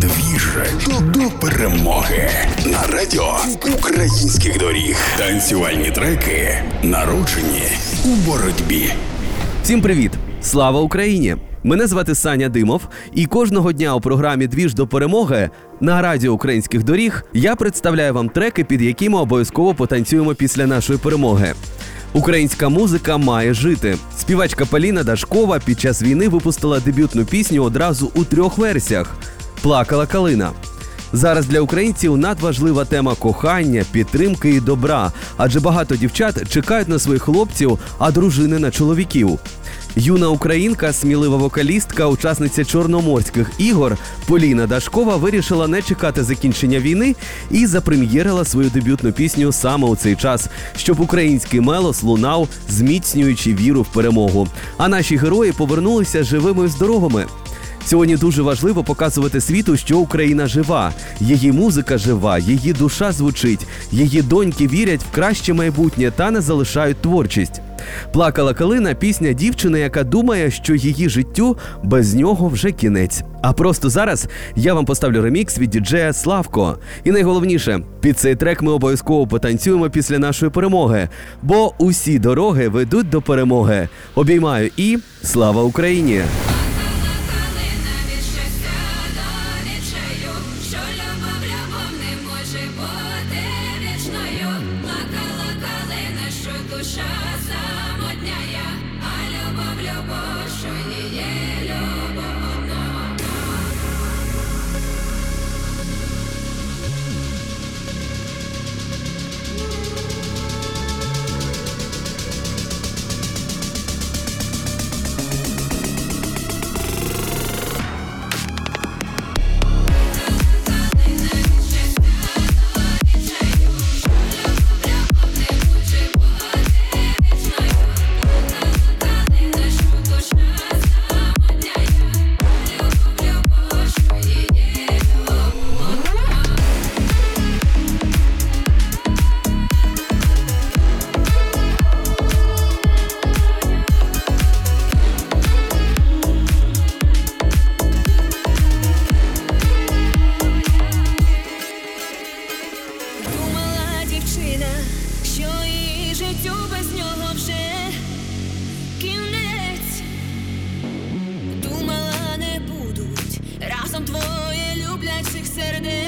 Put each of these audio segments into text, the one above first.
Двіж до перемоги на радіо українських доріг. Танцювальні треки народжені у боротьбі. Всім привіт! Слава Україні! Мене звати Саня Димов, і кожного дня у програмі Двіж до перемоги на радіо українських доріг я представляю вам треки, під які ми обов'язково потанцюємо після нашої перемоги. Українська музика має жити. Співачка Поліна Дашкова під час війни випустила дебютну пісню одразу у трьох версіях: Плакала калина. Зараз для українців надважлива тема кохання, підтримки і добра, адже багато дівчат чекають на своїх хлопців, а дружини на чоловіків. Юна українка, смілива вокалістка, учасниця чорноморських ігор Поліна Дашкова вирішила не чекати закінчення війни і запрем'єрила свою дебютну пісню саме у цей час, щоб український мелос лунав, зміцнюючи віру в перемогу. А наші герої повернулися живими і здоровими. Сьогодні дуже важливо показувати світу, що Україна жива, її музика жива, її душа звучить, її доньки вірять в краще майбутнє та не залишають творчість. Плакала калина пісня дівчини, яка думає, що її життю без нього вже кінець. А просто зараз я вам поставлю ремікс від діджея Славко. І найголовніше, під цей трек ми обов'язково потанцюємо після нашої перемоги, бо усі дороги ведуть до перемоги. Обіймаю і слава Україні! Не життю без нього вже кінець. Думала, не будуть разом двоє люблячих сердець,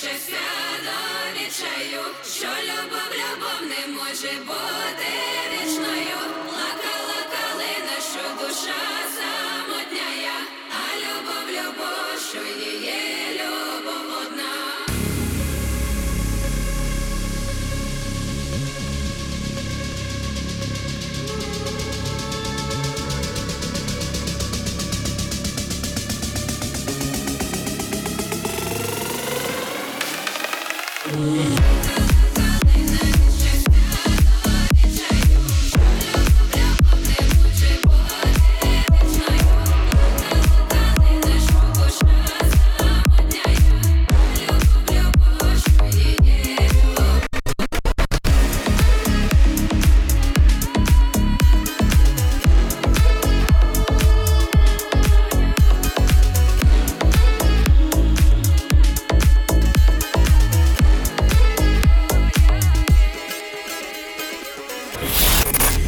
щастя до відчаю, що любов, любов не може бути